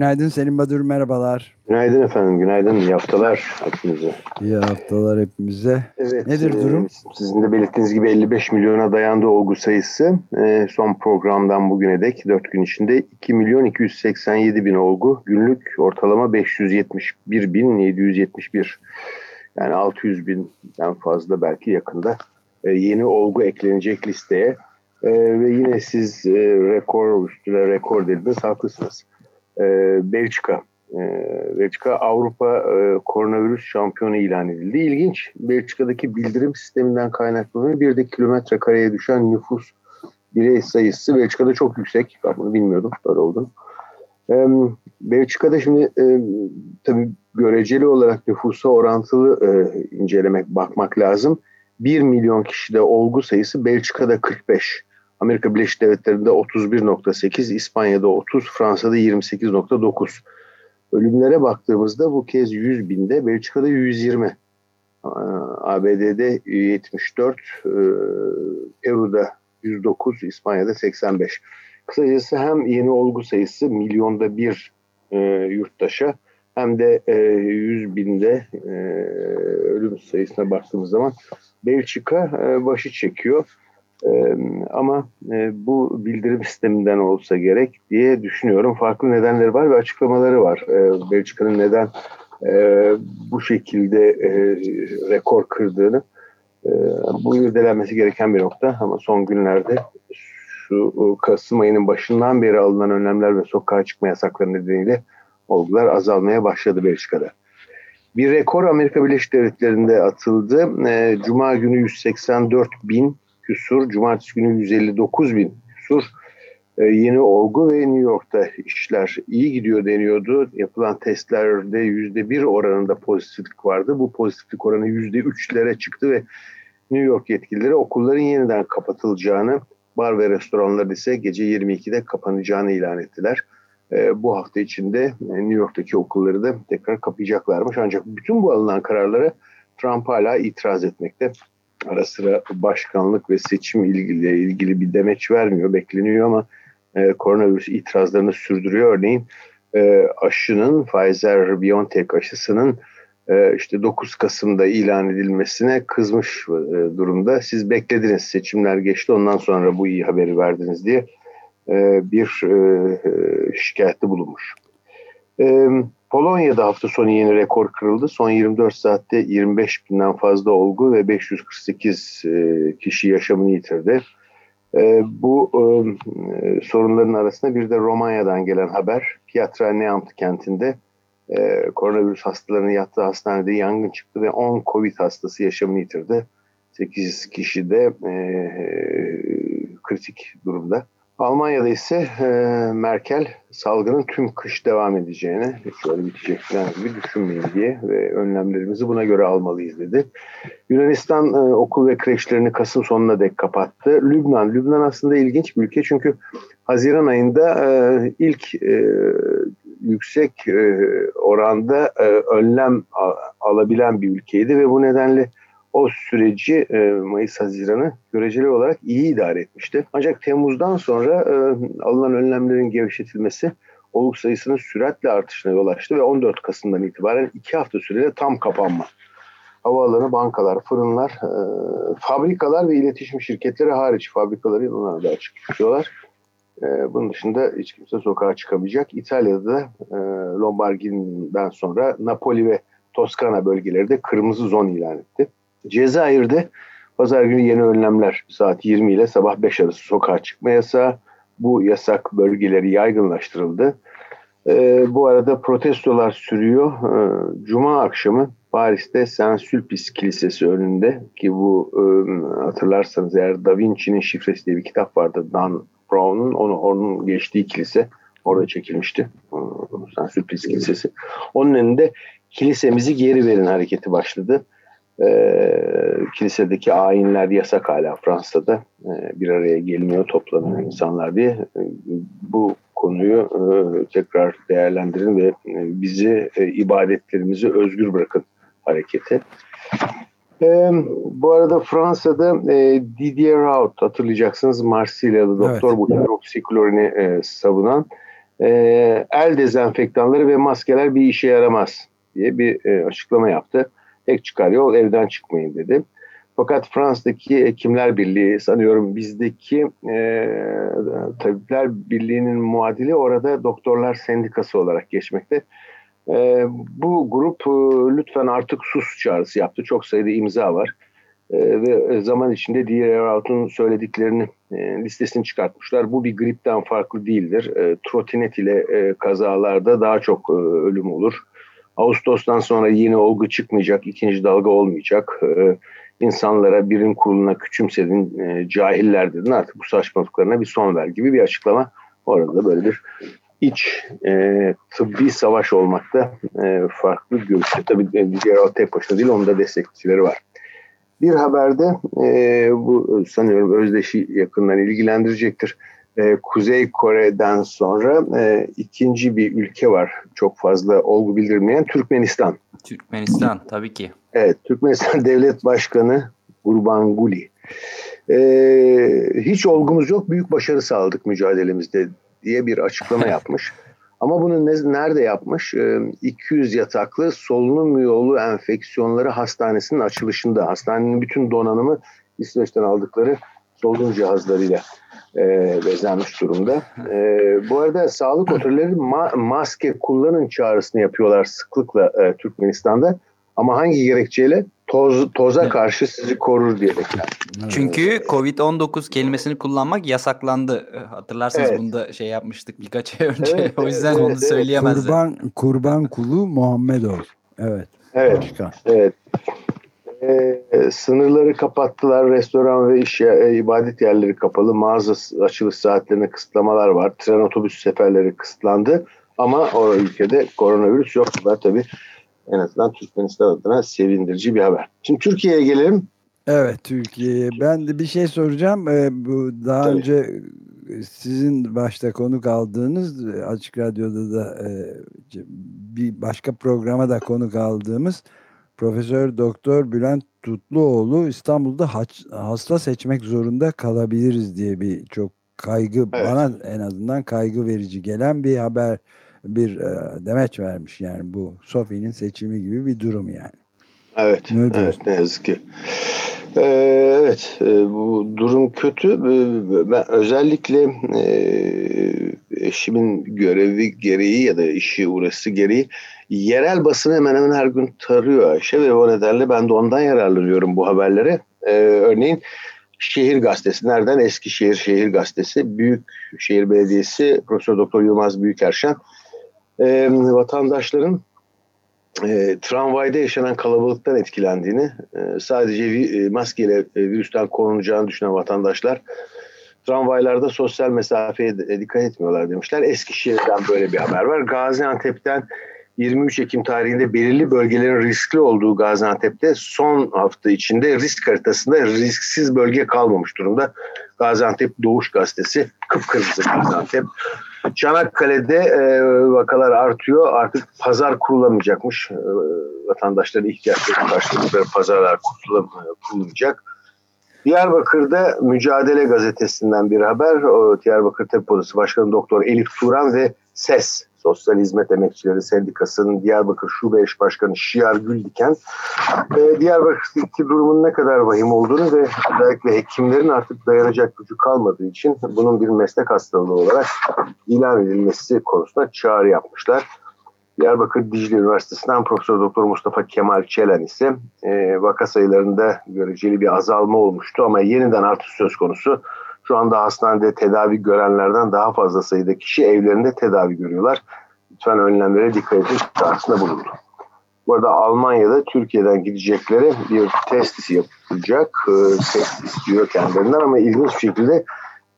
Günaydın Selim Badur, merhabalar. Günaydın efendim, günaydın. İyi haftalar hepinize. İyi haftalar hepimize. Evet, Nedir e, durum? Sizin de belirttiğiniz gibi 55 milyona dayandı olgu sayısı. E, son programdan bugüne dek 4 gün içinde 2 milyon 287 bin olgu. Günlük ortalama 571 bin 771. Yani 600 binden fazla belki yakında e, yeni olgu eklenecek listeye. E, ve yine siz e, rekor üstüne rekor dediniz, haklısınız. E, Belçika ee, Belçika Avrupa e, koronavirüs şampiyonu ilan edildi. İlginç. Belçika'daki bildirim sisteminden kaynaklanıyor. Bir de kilometre kareye düşen nüfus birey sayısı Belçika'da çok yüksek. Ben bunu bilmiyordum. Böyle oldu. Ee, Belçika'da şimdi e, tabii göreceli olarak nüfusa orantılı e, incelemek, bakmak lazım. 1 milyon kişide olgu sayısı Belçika'da 45. Amerika Birleşik Devletleri'nde 31.8, İspanya'da 30, Fransa'da 28.9. Ölümlere baktığımızda bu kez 100 binde, Belçika'da 120, ABD'de 74, e, Peru'da 109, İspanya'da 85. Kısacası hem yeni olgu sayısı milyonda bir e, yurttaşa hem de e, 100 binde e, ölüm sayısına baktığımız zaman Belçika e, başı çekiyor. Ama bu bildirim sisteminden olsa gerek diye düşünüyorum. Farklı nedenleri var ve açıklamaları var. Belçika'nın neden bu şekilde rekor kırdığını e, bu irdelenmesi gereken bir nokta ama son günlerde şu Kasım ayının başından beri alınan önlemler ve sokağa çıkma yasakları nedeniyle olgular azalmaya başladı Belçika'da. Bir rekor Amerika Birleşik Devletleri'nde atıldı. Cuma günü 184 bin küsur, cumartesi günü 159 bin küsur e, yeni olgu ve New York'ta işler iyi gidiyor deniyordu. Yapılan testlerde yüzde bir oranında pozitiflik vardı. Bu pozitiflik oranı yüzde üçlere çıktı ve New York yetkilileri okulların yeniden kapatılacağını, bar ve restoranlar ise gece 22'de kapanacağını ilan ettiler. E, bu hafta içinde e, New York'taki okulları da tekrar kapayacaklarmış. Ancak bütün bu alınan kararlara Trump hala itiraz etmekte ara sıra başkanlık ve seçim ilgili ilgili bir demeç vermiyor, bekleniyor ama e, koronavirüs itirazlarını sürdürüyor. Örneğin e, aşının Pfizer-BioNTech aşısının e, işte 9 Kasım'da ilan edilmesine kızmış e, durumda. Siz beklediniz, seçimler geçti ondan sonra bu iyi haberi verdiniz diye e, bir e, e şikayette bulunmuş. E, Polonya'da hafta sonu yeni rekor kırıldı. Son 24 saatte 25 binden fazla olgu ve 548 e, kişi yaşamını yitirdi. E, bu e, sorunların arasında bir de Romanya'dan gelen haber. Piatra Neamt kentinde koronavirüs hastalarının yattığı hastanede yangın çıktı ve 10 Covid hastası yaşamını yitirdi. 8 kişi de kritik durumda. Almanya'da ise e, Merkel salgının tüm kış devam edeceğini, hiç öyle bitecek falan gibi düşünmeyin diye ve önlemlerimizi buna göre almalıyız dedi. Yunanistan e, okul ve kreşlerini Kasım sonuna dek kapattı. Lübnan, Lübnan aslında ilginç bir ülke çünkü Haziran ayında e, ilk e, yüksek e, oranda e, önlem alabilen bir ülkeydi ve bu nedenle o süreci e, Mayıs-Haziran'ı göreceli olarak iyi idare etmişti. Ancak Temmuz'dan sonra e, alınan önlemlerin gevşetilmesi oluk sayısının süratle artışına yol açtı ve 14 Kasım'dan itibaren iki hafta süreyle tam kapanma. Havaalanı, bankalar, fırınlar, e, fabrikalar ve iletişim şirketleri hariç fabrikaları onlar da açık tutuyorlar. E, bunun dışında hiç kimse sokağa çıkamayacak. İtalya'da e, Lombardi'den sonra Napoli ve Toskana bölgeleri de kırmızı zon ilan etti. Cezayir'de pazar günü yeni önlemler saat 20 ile sabah 5 arası sokağa çıkma yasağı. Bu yasak bölgeleri yaygınlaştırıldı. Ee, bu arada protestolar sürüyor. Ee, Cuma akşamı Paris'te Saint Sulpice Kilisesi önünde ki bu e, hatırlarsanız eğer Da Vinci'nin şifresi diye bir kitap vardı Dan Brown'un onu onun geçtiği kilise orada çekilmişti. Ee, Saint Sulpice Kilisesi. Onun önünde kilisemizi geri verin hareketi başladı e, kilisedeki ayinler yasak hala Fransa'da e, bir araya gelmiyor toplanıyor insanlar diye. E, bu konuyu e, tekrar değerlendirin ve e, bizi e, ibadetlerimizi özgür bırakın hareketi. E, bu arada Fransa'da e, Didier Raoult hatırlayacaksınız Marsilyalı doktor evet. bu hidroksiklorini e, savunan e, el dezenfektanları ve maskeler bir işe yaramaz diye bir e, açıklama yaptı. Tek çıkar yol evden çıkmayın dedi. Fakat Fransa'daki Hekimler Birliği sanıyorum bizdeki e, Tabipler Birliği'nin muadili orada Doktorlar Sendikası olarak geçmekte. E, bu grup e, lütfen artık sus çağrısı yaptı. Çok sayıda imza var. E, ve zaman içinde diğer Raout'un söylediklerini e, listesini çıkartmışlar. Bu bir gripten farklı değildir. E, trotinet ile e, kazalarda daha çok e, ölüm olur. Ağustos'tan sonra yeni olgu çıkmayacak, ikinci dalga olmayacak. E, insanlara birim kuruluna küçümsedin, e, cahiller dedin artık bu saçmalıklarına bir son ver gibi bir açıklama. Orada böyle bir iç e, tıbbi savaş olmakta e, farklı görüşte. Tabii diğer o tek başına değil onun da destekçileri var. Bir haberde e, bu sanıyorum Özdeş'i yakından ilgilendirecektir. E, Kuzey Kore'den sonra e, ikinci bir ülke var çok fazla olgu bildirmeyen Türkmenistan. Türkmenistan tabii ki. Evet Türkmenistan Devlet Başkanı Gurbanguly. Ee, hiç olgumuz yok büyük başarı sağladık mücadelemizde diye bir açıklama yapmış. Ama bunu ne, nerede yapmış? Ee, 200 yataklı solunum yolu enfeksiyonları hastanesinin açılışında. Hastanenin bütün donanımı İsveç'ten aldıkları solunum cihazlarıyla e, bezenmiş durumda. E, bu arada sağlık otoriteleri ma- maske kullanın çağrısını yapıyorlar sıklıkla e, Türkmenistan'da. Ama hangi gerekçeyle? Toz, toza karşı sizi korur diyerekten. Çünkü Covid-19 kelimesini kullanmak yasaklandı. Ee, hatırlarsanız evet. bunda şey yapmıştık birkaç ay önce. Evet, o yüzden evet, onu evet. söyleyemezler. Kurban, kurban kulu Muhammedov. Evet. Evet. Başka. Evet. Ee, sınırları kapattılar. Restoran ve iş e, ibadet yerleri kapalı. Mağaza açılış saatlerine kısıtlamalar var. Tren otobüs seferleri kısıtlandı. Ama o ülkede koronavirüs yok. Bu da tabii en azından Türkmenistan adına sevindirici bir haber. Şimdi Türkiye'ye gelelim. Evet Türkiye'ye. Ben de bir şey soracağım. Ee, bu daha Tabii. önce sizin başta konuk aldığınız Açık Radyo'da da e, bir başka programa da konuk aldığımız Profesör Doktor Bülent Tutluoğlu İstanbul'da haç, hasta seçmek zorunda kalabiliriz diye bir çok kaygı evet. bana en azından kaygı verici gelen bir haber bir e, demeç vermiş yani bu Sofi'nin seçimi gibi bir durum yani. Evet, ne, evet ne yazık ki. Ee, evet, e, bu durum kötü. Ee, ben özellikle e, eşimin görevi gereği ya da işi uğraşısı gereği yerel basını hemen hemen her gün tarıyor Ayşe ve o nedenle ben de ondan yararlanıyorum bu haberlere. Ee, örneğin Şehir Gazetesi, nereden? Eskişehir Şehir Gazetesi, Büyükşehir Belediyesi, Profesör Doktor Yılmaz Büyükerşen e, vatandaşların e, tramvayda yaşanan kalabalıktan etkilendiğini, e, sadece vi, e, maskeyle e, virüsten korunacağını düşünen vatandaşlar tramvaylarda sosyal mesafeye dikkat etmiyorlar demişler. Eskişehir'den böyle bir haber var. Gaziantep'ten 23 Ekim tarihinde belirli bölgelerin riskli olduğu Gaziantep'te son hafta içinde risk haritasında risksiz bölge kalmamış durumda. Gaziantep Doğuş Gazetesi kıpkırmızı Gaziantep. Çanakkale'de e, vakalar artıyor. Artık pazar kurulamayacakmış. E, vatandaşların ihtiyaçlarını karşıladıkları pazarlar kurulmayacak. Diyarbakır'da Mücadele Gazetesi'nden bir haber. O, Diyarbakır Tabip Odası Başkanı Doktor Elif Turan ve SES Sosyal Hizmet Emekçileri Sendikası'nın Diyarbakır Şube Eş Başkanı Şiar Güldiken e, Diyarbakır'daki durumun ne kadar vahim olduğunu ve özellikle hekimlerin artık dayanacak gücü kalmadığı için bunun bir meslek hastalığı olarak ilan edilmesi konusunda çağrı yapmışlar. Diyarbakır Dicle Üniversitesi'nden Profesör Doktor Mustafa Kemal Çelen ise e, vaka sayılarında göreceli bir azalma olmuştu ama yeniden artış söz konusu. Şu anda hastanede tedavi görenlerden daha fazla sayıda kişi evlerinde tedavi görüyorlar. Lütfen önlemlere dikkat edin çağrısında bulundu. Bu arada Almanya'da Türkiye'den gidecekleri bir test yapılacak. E, test istiyor kendilerinden ama ilginç bir şekilde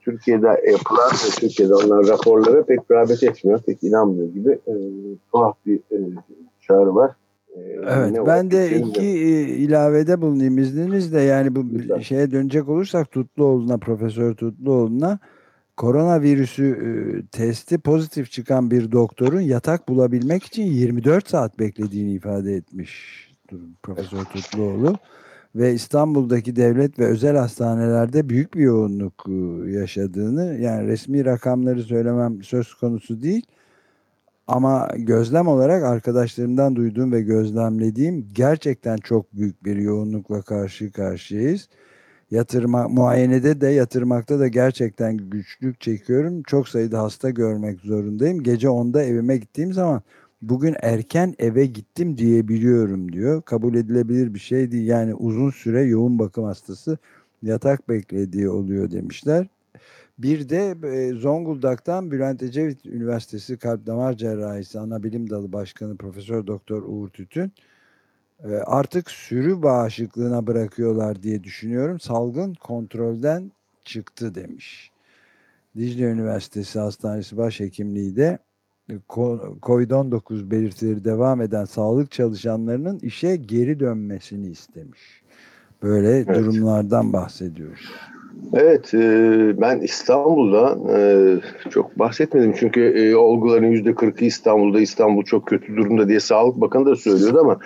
Türkiye'de yapılan ve Türkiye'de onların raporları pek rağbet etmiyor, pek inanmıyor gibi e, tuhaf bir e, çağrı var. E, evet ben de iki de... ilavede bulunayım izninizle yani bu Lütfen. şeye dönecek olursak Tutluoğlu'na Profesör Tutluoğlu'na koronavirüsü e, testi pozitif çıkan bir doktorun yatak bulabilmek için 24 saat beklediğini ifade etmiş Profesör Tutluoğlu ve İstanbul'daki devlet ve özel hastanelerde büyük bir yoğunluk e, yaşadığını yani resmi rakamları söylemem söz konusu değil ama gözlem olarak arkadaşlarımdan duyduğum ve gözlemlediğim gerçekten çok büyük bir yoğunlukla karşı karşıyayız. Yatırma, muayenede de yatırmakta da gerçekten güçlük çekiyorum. Çok sayıda hasta görmek zorundayım. Gece 10'da evime gittiğim zaman bugün erken eve gittim diyebiliyorum diyor. Kabul edilebilir bir şey değil. Yani uzun süre yoğun bakım hastası yatak beklediği oluyor demişler. Bir de e, Zonguldak'tan Bülent Ecevit Üniversitesi Kalp Damar Cerrahisi Ana Bilim Dalı Başkanı Profesör Doktor Uğur Tütün e, artık sürü bağışıklığına bırakıyorlar diye düşünüyorum. Salgın kontrolden çıktı demiş. Dicle Üniversitesi Hastanesi Başhekimliği de COVID-19 belirtileri devam eden sağlık çalışanlarının işe geri dönmesini istemiş. Böyle evet. durumlardan bahsediyoruz. Evet, e, ben İstanbul'da e, çok bahsetmedim çünkü e, olguların yüzde kırkı İstanbul'da, İstanbul çok kötü durumda diye Sağlık Bakanı da söylüyordu ama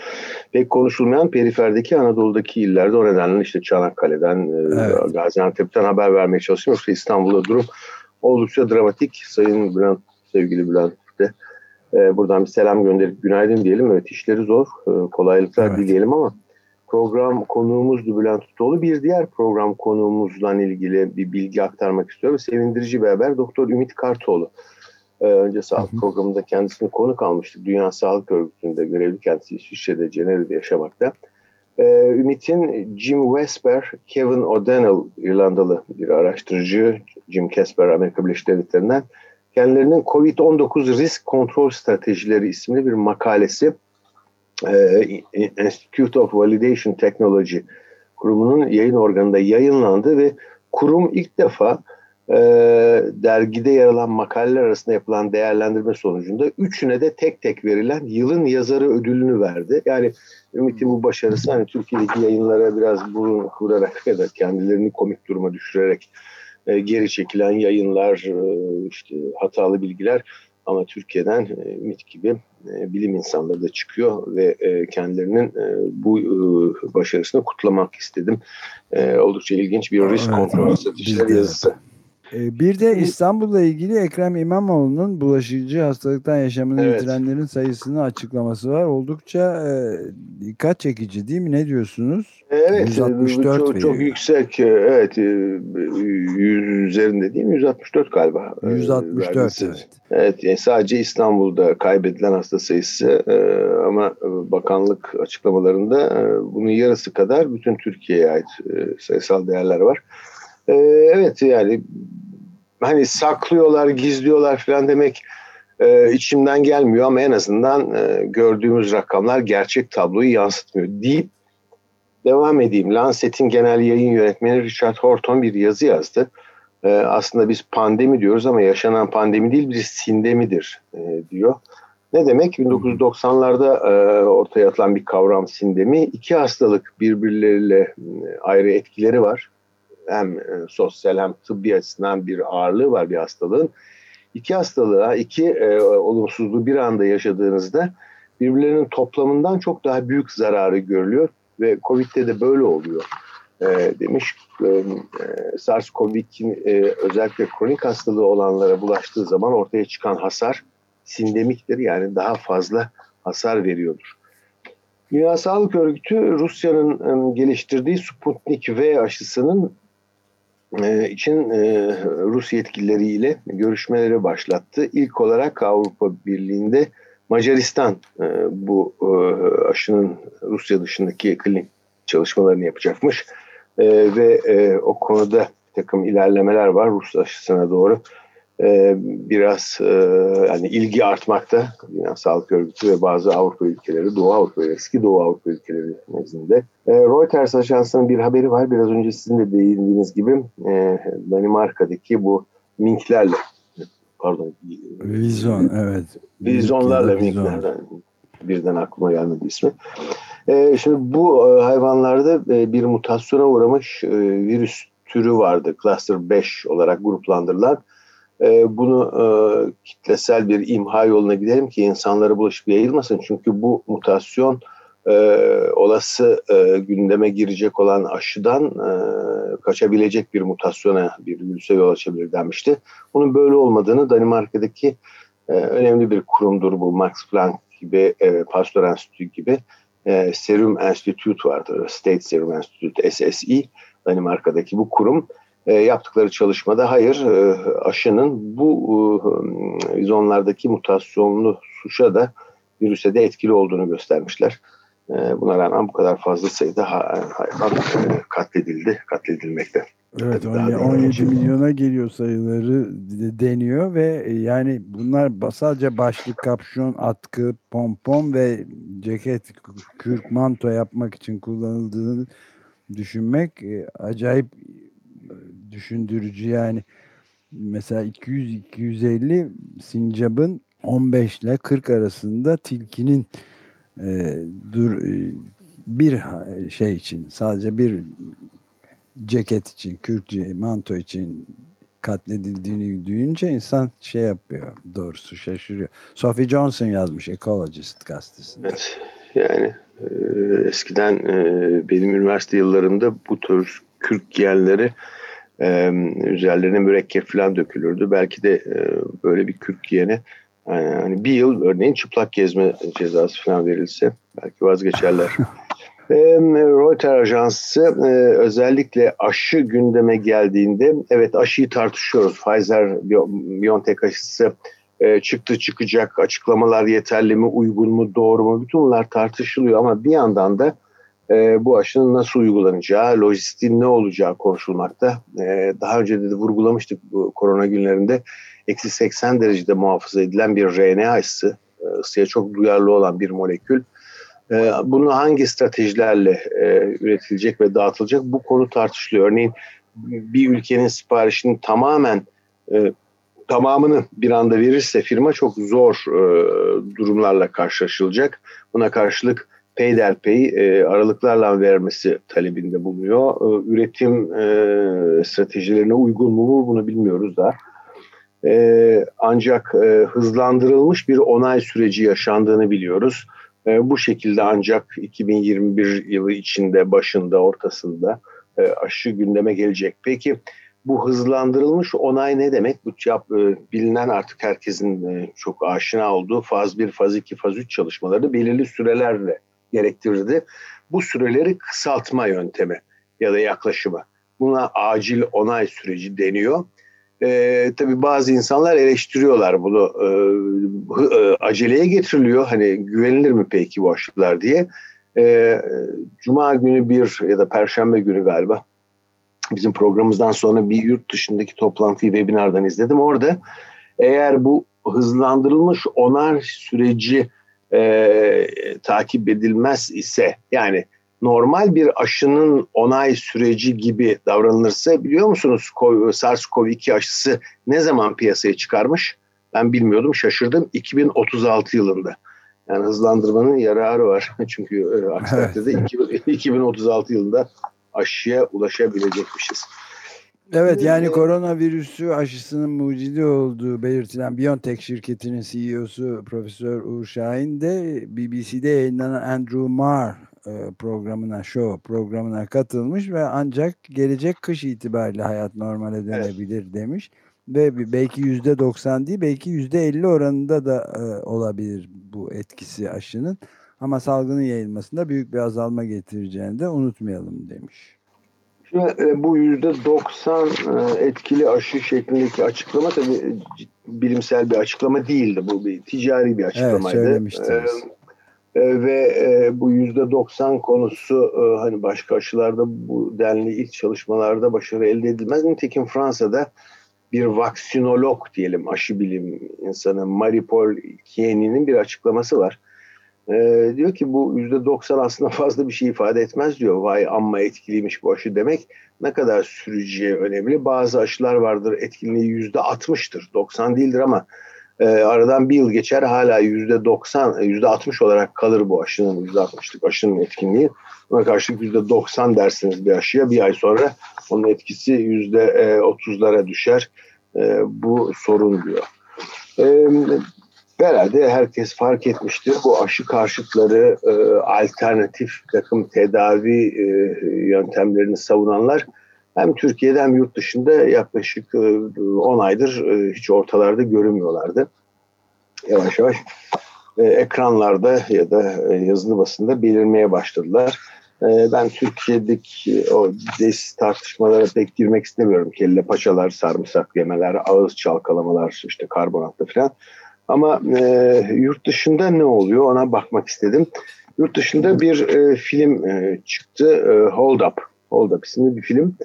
pek konuşulmayan periferdeki Anadolu'daki illerde o nedenle işte Çanakkale'den, evet. Gaziantep'ten haber vermeye çalışıyorum. Yoksa İstanbul'da durum oldukça dramatik. Sayın Bülent, sevgili Bülent de buradan bir selam gönderip günaydın diyelim. Evet işleri zor, kolaylıklar evet. dileyelim ama program konuğumuz Bülent Tutoğlu. Bir diğer program konuğumuzla ilgili bir bilgi aktarmak istiyorum. Sevindirici bir haber. Doktor Ümit Kartoğlu. Ee, önce sağlık hı hı. programında kendisini konuk almıştık. Dünya Sağlık Örgütü'nde görevli kendisi İsviçre'de Cenevre'de yaşamakta. Ee, Ümit'in Jim Wesper, Kevin O'Donnell İrlandalı bir araştırıcı, Jim Casper Amerika Birleşik Devletleri'nden kendilerinin COVID-19 risk kontrol stratejileri isimli bir makalesi e, Institute of Validation Technology kurumunun yayın organında yayınlandı ve kurum ilk defa e, dergide yer alan makaleler arasında yapılan değerlendirme sonucunda üçüne de tek tek verilen yılın yazarı ödülünü verdi. Yani Ümit'in bu başarısı hani Türkiye'deki yayınlara biraz burun kıvırarak ya da kendilerini komik duruma düşürerek e, geri çekilen yayınlar, e, işte hatalı bilgiler ama Türkiye'den e, Ümit gibi e, bilim insanları da çıkıyor ve e, kendilerinin bu başarısını kutlamak istedim. Oldukça ilginç bir risk evet, kontrol stratejileri yazısı. Bir de İstanbul'la ilgili Ekrem İmamoğlu'nun bulaşıcı hastalıktan yaşamını evet. yitirenlerin sayısını açıklaklaması var. Oldukça e, dikkat çekici değil mi? Ne diyorsunuz? Evet. 164 çok, çok yüksek. Evet. 100 üzerinde değil mi? 164 galiba. 164 evet. Evet. Yani sadece İstanbul'da kaybedilen hasta sayısı ama bakanlık açıklamalarında bunun yarısı kadar bütün Türkiye'ye ait sayısal değerler var. Evet yani hani saklıyorlar, gizliyorlar falan demek e, içimden gelmiyor ama en azından e, gördüğümüz rakamlar gerçek tabloyu yansıtmıyor deyip devam edeyim. Lancet'in genel yayın yönetmeni Richard Horton bir yazı yazdı. E, aslında biz pandemi diyoruz ama yaşanan pandemi değil bir sindemidir e, diyor. Ne demek? 1990'larda e, ortaya atılan bir kavram sindemi. İki hastalık birbirleriyle e, ayrı etkileri var hem e, sosyal hem tıbbi açısından bir ağırlığı var bir hastalığın. İki hastalığa, iki e, olumsuzluğu bir anda yaşadığınızda birbirlerinin toplamından çok daha büyük zararı görülüyor ve Covid'de de böyle oluyor e, demiş. E, e SARS-CoV-2'nin e, özellikle kronik hastalığı olanlara bulaştığı zaman ortaya çıkan hasar sindemiktir yani daha fazla hasar veriyordur. Dünya Sağlık Örgütü Rusya'nın geliştirdiği Sputnik V aşısının e, için e, Rus yetkilileriyle görüşmeleri başlattı. İlk olarak Avrupa Birliği'nde Macaristan e, bu aşının Rusya dışındaki klinik çalışmalarını yapacakmış. Ve o konuda takım ilerlemeler var Rus aşısına doğru e, biraz e, yani ilgi artmakta. Dünya Sağlık Örgütü ve bazı Avrupa ülkeleri, Doğu Avrupa, eski Doğu Avrupa ülkeleri nezdinde. E, Reuters Ajansı'nın bir haberi var. Biraz önce sizin de değindiğiniz gibi e, Danimarka'daki bu minklerle pardon. Vizon, evet. Vizonlarla minklerden birden aklıma gelmedi ismi. E, şimdi bu e, hayvanlarda e, bir mutasyona uğramış e, virüs türü vardı. Cluster 5 olarak gruplandırılan e, bunu e, kitlesel bir imha yoluna gidelim ki insanlara bulaşıp yayılmasın. Çünkü bu mutasyon e, olası e, gündeme girecek olan aşıdan e, kaçabilecek bir mutasyona, bir virüse yol açabilir denmişti. Bunun böyle olmadığını Danimarka'daki e, önemli bir kurumdur bu Max Planck gibi, e, Pasteur Enstitü gibi e, Serum Institute vardır. State Serum Institute, SSI, Danimarka'daki bu kurum e, yaptıkları çalışmada hayır e, aşının bu e, zonlardaki mutasyonlu suşa da virüse de etkili olduğunu göstermişler. E, buna rağmen bu kadar fazla sayıda hayvan e, katledildi, katledilmekte. Evet Tabii 17 milyona geliyor sayıları deniyor ve e, yani bunlar sadece başlık, kapşon, atkı, pompon ve ceket, kürk, manto yapmak için kullanıldığını düşünmek e, acayip düşündürücü yani. Mesela 200-250 sincabın 15 ile 40 arasında tilkinin e, dur e, bir şey için sadece bir ceket için, kürkçe, manto için katledildiğini duyunca insan şey yapıyor doğrusu şaşırıyor. Sophie Johnson yazmış Ecologist gazetesinde. Evet yani e, eskiden e, benim üniversite yıllarımda bu tür kürk giyenleri e, üzerlerine mürekkep falan dökülürdü. Belki de e, böyle bir kürk giyene yani hani bir yıl örneğin çıplak gezme cezası falan verilse belki vazgeçerler. Reuters Ajansı e, özellikle aşı gündeme geldiğinde evet aşıyı tartışıyoruz. Pfizer-BioNTech aşısı e, çıktı çıkacak açıklamalar yeterli mi uygun mu doğru mu bütün bunlar tartışılıyor ama bir yandan da e, bu aşının nasıl uygulanacağı, lojistiğin ne olacağı konuşulmakta. daha önce de, vurgulamıştık bu korona günlerinde eksi 80 derecede muhafaza edilen bir RNA aşısı, ısıya çok duyarlı olan bir molekül e, bunu hangi stratejilerle e, üretilecek ve dağıtılacak bu konu tartışılıyor. Örneğin bir ülkenin siparişini tamamen e, tamamını bir anda verirse firma çok zor e, durumlarla karşılaşılacak. Buna karşılık peyderpey e, aralıklarla vermesi talebinde bulunuyor. E, üretim e, stratejilerine uygun mu bunu bilmiyoruz da. E, ancak e, hızlandırılmış bir onay süreci yaşandığını biliyoruz. E, bu şekilde ancak 2021 yılı içinde başında ortasında e, aşı gündeme gelecek. Peki bu hızlandırılmış onay ne demek? Bu yap, e, bilinen artık herkesin e, çok aşina olduğu faz 1, faz 2, faz 3 çalışmaları belirli sürelerle gerektirirdi. Bu süreleri kısaltma yöntemi ya da yaklaşımı. Buna acil onay süreci deniyor. E, tabii bazı insanlar eleştiriyorlar bunu. E, e, aceleye getiriliyor. Hani güvenilir mi peki bu aşılar diye. E, Cuma günü bir ya da Perşembe günü galiba bizim programımızdan sonra bir yurt dışındaki toplantıyı webinardan izledim. Orada eğer bu hızlandırılmış onar süreci e, takip edilmez ise yani normal bir aşının onay süreci gibi davranılırsa biliyor musunuz SARS-CoV-2 aşısı ne zaman piyasaya çıkarmış? Ben bilmiyordum şaşırdım 2036 yılında. Yani hızlandırmanın yararı var. Çünkü e, aksi takdirde 2036 yılında aşıya ulaşabilecekmişiz. Evet yani koronavirüsü aşısının mucidi olduğu belirtilen BioNTech şirketinin CEO'su Profesör Uğur Şahin de BBC'de yayınlanan Andrew Marr e, programına, show programına katılmış ve ancak gelecek kış itibariyle hayat normale dönebilir evet. demiş. Ve belki yüzde 90 değil belki yüzde 50 oranında da e, olabilir bu etkisi aşının. Ama salgının yayılmasında büyük bir azalma getireceğini de unutmayalım demiş. Şimdi e, bu yüzde 90 etkili aşı şeklindeki açıklama tabii bilimsel bir açıklama değildi. Bu bir ticari bir açıklamaydı. Evet söylemiştiniz. E, ve e, bu yüzde 90 konusu e, hani başka aşılarda bu denli ilk çalışmalarda başarı elde edilmez. Nitekim Fransa'da bir vaksinolog diyelim aşı bilim insanı Marie-Paul Kieni'nin bir açıklaması var. E, diyor ki bu yüzde 90 aslında fazla bir şey ifade etmez diyor. Vay amma etkiliymiş bu aşı demek. Ne kadar süreceği önemli. Bazı aşılar vardır etkinliği yüzde 60'tır. 90 değildir ama e, aradan bir yıl geçer hala yüzde 90, yüzde 60 olarak kalır bu aşının yüzde 60'lık aşının etkinliği. Buna karşılık yüzde 90 dersiniz bir aşıya bir ay sonra onun etkisi yüzde 30'lara düşer. e, bu sorun diyor. E, herhalde herkes fark etmiştir. Bu aşı karşıtları e, alternatif takım tedavi e, yöntemlerini savunanlar hem Türkiye'de hem yurt dışında yaklaşık 10 e, aydır e, hiç ortalarda görünmüyorlardı. Yavaş yavaş e, ekranlarda ya da yazılı basında belirmeye başladılar. Ben Türkiye'deki o tartışmalara pek girmek istemiyorum. Kelle paçalar, sarımsak yemeler, ağız çalkalamalar, işte karbonatlı falan. Ama e, yurt dışında ne oluyor ona bakmak istedim. Yurt dışında bir e, film e, çıktı. E, Hold Up. Hold Up isimli bir film.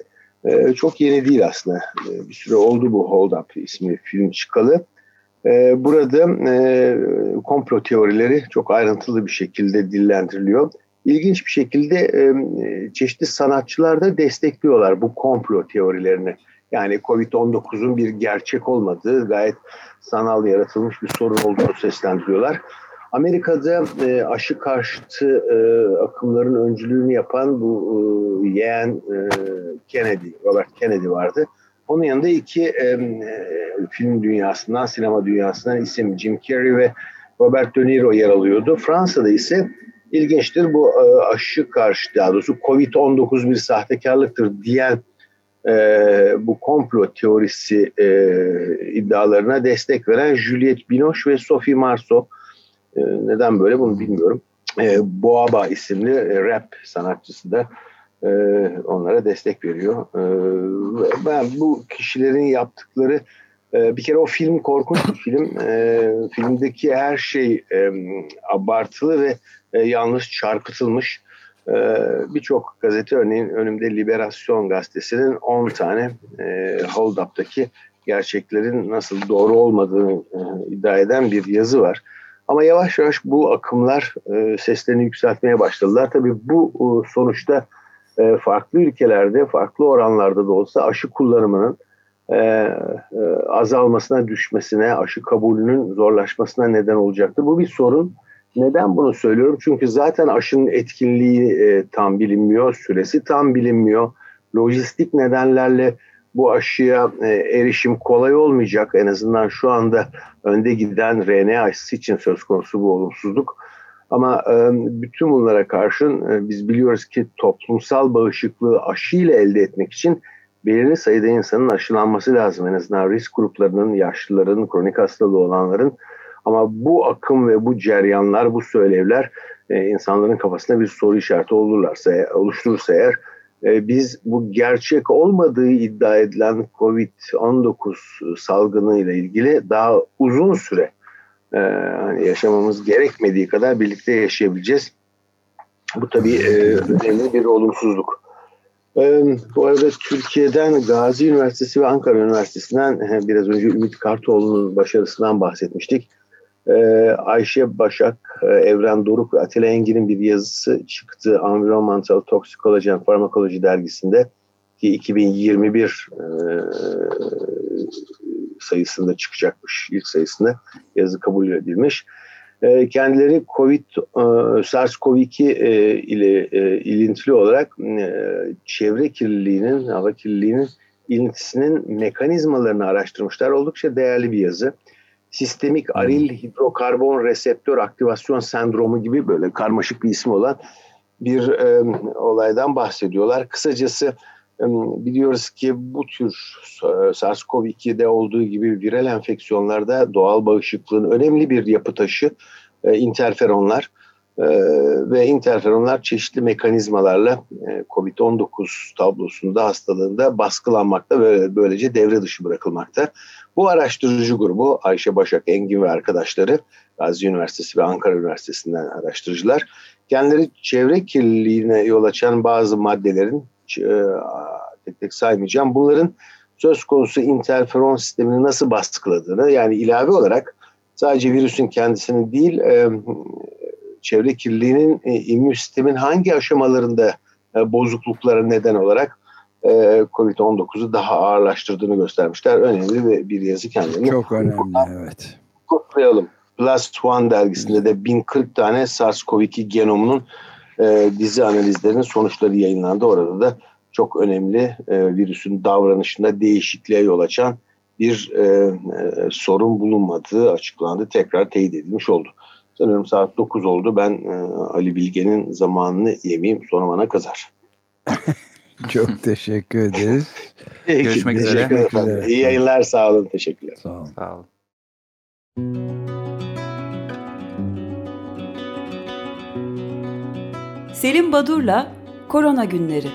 E, çok yeni değil aslında. E, bir süre oldu bu Hold Up ismi film çıkalı. E, burada e, komplo teorileri çok ayrıntılı bir şekilde dillendiriliyor. İlginç bir şekilde e, çeşitli sanatçılar da destekliyorlar bu komplo teorilerini. Yani Covid-19'un bir gerçek olmadığı, gayet sanal yaratılmış bir sorun olduğunu seslendiriyorlar. Amerika'da e, aşı karşıtı e, akımların öncülüğünü yapan bu e, yeğen e, Kennedy, Robert Kennedy vardı. Onun yanında iki e, e, film dünyasından, sinema dünyasından isim Jim Carrey ve Robert De Niro yer alıyordu. Fransa'da ise ilginçtir bu e, aşı karşı, daha doğrusu Covid-19 bir sahtekarlıktır diyen e, bu komplo teorisi e, iddialarına destek veren Juliette Binoche ve Sophie Marceau e, neden böyle bunu bilmiyorum. E, Boaba isimli rap sanatçısı da e, onlara destek veriyor. E, ben bu kişilerin yaptıkları e, bir kere o film korkunç bir film. E, filmdeki her şey e, abartılı ve e, yanlış çarpıtılmış. E, Birçok gazete örneğin önümde Liberasyon gazetesinin 10 tane e, Hold Up'taki gerçeklerin nasıl doğru olmadığını e, iddia eden bir yazı var. Ama yavaş yavaş bu akımlar e, seslerini yükseltmeye başladılar. Tabii bu sonuçta farklı ülkelerde, farklı oranlarda da olsa aşı kullanımının azalmasına, düşmesine, aşı kabulünün zorlaşmasına neden olacaktır. Bu bir sorun. Neden bunu söylüyorum? Çünkü zaten aşının etkinliği e, tam bilinmiyor, süresi tam bilinmiyor. Lojistik nedenlerle bu aşıya e, erişim kolay olmayacak. En azından şu anda önde giden RNA aşısı için söz konusu bu olumsuzluk. Ama e, bütün bunlara karşın e, biz biliyoruz ki toplumsal bağışıklığı aşıyla elde etmek için belirli sayıda insanın aşılanması lazım. En azından risk gruplarının, yaşlıların, kronik hastalığı olanların. Ama bu akım ve bu ceryanlar, bu söylevler insanların kafasında bir soru işareti olurlarsa, oluşturursa eğer ee, biz bu gerçek olmadığı iddia edilen COVID-19 salgını ile ilgili daha uzun süre e, hani yaşamamız gerekmediği kadar birlikte yaşayabileceğiz. Bu tabii e, önemli bir olumsuzluk. E, bu arada Türkiye'den Gazi Üniversitesi ve Ankara Üniversitesi'nden biraz önce Ümit Kartoğlu'nun başarısından bahsetmiştik. Ee, Ayşe Başak, e, Evren Doruk ve Atilla Engin'in bir yazısı çıktı Environmental Toxicology and Pharmacology dergisinde ki 2021 e, sayısında çıkacakmış ilk sayısında yazı kabul edilmiş. E, kendileri Covid, SARS-CoV-2 ile ilintili olarak çevre kirliliğinin, hava kirliliğinin ilintisinin mekanizmalarını araştırmışlar. Oldukça değerli bir yazı sistemik aril hidrokarbon reseptör aktivasyon sendromu gibi böyle karmaşık bir ismi olan bir e, olaydan bahsediyorlar. Kısacası e, biliyoruz ki bu tür e, SARS-CoV-2'de olduğu gibi viral enfeksiyonlarda doğal bağışıklığın önemli bir yapı taşı e, interferonlar e, ve interferonlar çeşitli mekanizmalarla e, COVID-19 tablosunda hastalığında baskılanmakta ve böylece devre dışı bırakılmakta. Bu araştırıcı grubu Ayşe Başak Engin ve arkadaşları Gazi Üniversitesi ve Ankara Üniversitesi'nden araştırıcılar kendileri çevre kirliliğine yol açan bazı maddelerin e, tek tek saymayacağım. Bunların söz konusu interferon sistemini nasıl baskıladığını yani ilave olarak sadece virüsün kendisini değil e, çevre kirliliğinin e, immün sistemin hangi aşamalarında bozukluklara neden olarak e, Covid-19'u daha ağırlaştırdığını göstermişler. Önemli bir yazı kendilerini. Çok önemli evet. Kutlayalım. Plus One dergisinde de 1040 tane SARS-CoV-2 genomunun e, dizi analizlerinin sonuçları yayınlandı. Orada da çok önemli e, virüsün davranışında değişikliğe yol açan bir e, e, sorun bulunmadığı açıklandı. Tekrar teyit edilmiş oldu. Sanıyorum saat 9 oldu. Ben e, Ali Bilge'nin zamanını yemeyeyim sonra bana kızar. Çok teşekkür ederiz. Görüşmek üzere. Teşekkür ederim. İyi yayınlar sağ olun. Teşekkürler. Sağ olun. Sağ olun. Selim Badur'la Korona Günleri